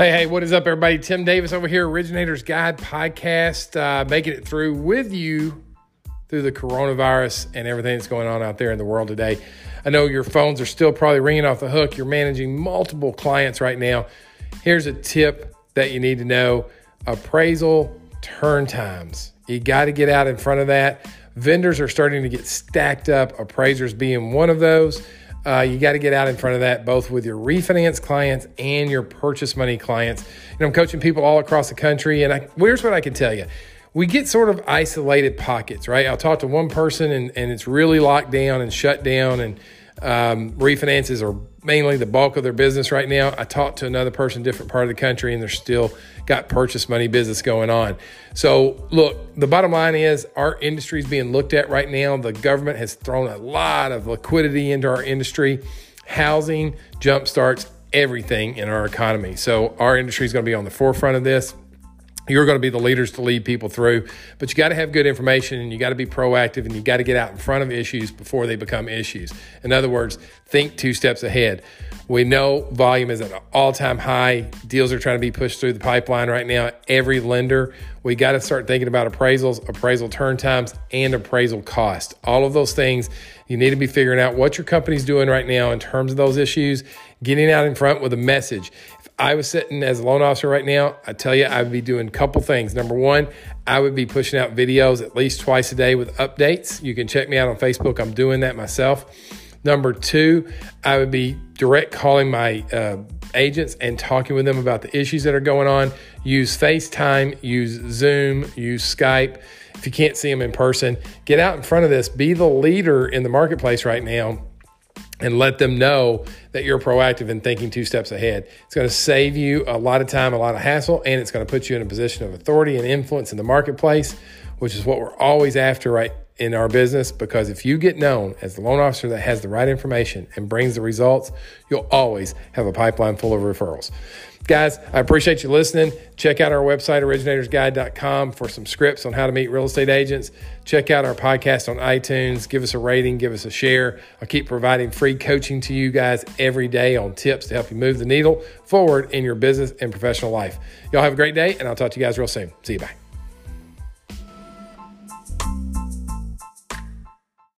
Hey, hey, what is up, everybody? Tim Davis over here, Originator's Guide podcast, uh, making it through with you through the coronavirus and everything that's going on out there in the world today. I know your phones are still probably ringing off the hook. You're managing multiple clients right now. Here's a tip that you need to know appraisal turn times. You got to get out in front of that. Vendors are starting to get stacked up, appraisers being one of those. Uh, you got to get out in front of that both with your refinance clients and your purchase money clients. And I'm coaching people all across the country. And I, here's what I can tell you we get sort of isolated pockets, right? I'll talk to one person and, and it's really locked down and shut down, and um, refinances are mainly the bulk of their business right now. I talked to another person, different part of the country, and they're still got purchase money business going on. So, look, the bottom line is our industry is being looked at right now. The government has thrown a lot of liquidity into our industry. Housing jump starts everything in our economy. So, our industry is going to be on the forefront of this. You're going to be the leaders to lead people through, but you got to have good information and you got to be proactive and you got to get out in front of issues before they become issues. In other words, think two steps ahead. We know volume is at an all time high. Deals are trying to be pushed through the pipeline right now. Every lender, we got to start thinking about appraisals, appraisal turn times, and appraisal cost. All of those things, you need to be figuring out what your company's doing right now in terms of those issues, getting out in front with a message. I was sitting as a loan officer right now, I tell you, I would be doing a couple things. Number one, I would be pushing out videos at least twice a day with updates. You can check me out on Facebook. I'm doing that myself. Number two, I would be direct calling my uh, agents and talking with them about the issues that are going on. Use FaceTime, use Zoom, use Skype. If you can't see them in person, get out in front of this. Be the leader in the marketplace right now and let them know that you're proactive and thinking two steps ahead. It's going to save you a lot of time, a lot of hassle, and it's going to put you in a position of authority and influence in the marketplace, which is what we're always after right in our business because if you get known as the loan officer that has the right information and brings the results, you'll always have a pipeline full of referrals. Guys, I appreciate you listening. Check out our website, originatorsguide.com, for some scripts on how to meet real estate agents. Check out our podcast on iTunes. Give us a rating, give us a share. I'll keep providing free coaching to you guys every day on tips to help you move the needle forward in your business and professional life. Y'all have a great day, and I'll talk to you guys real soon. See you. Bye.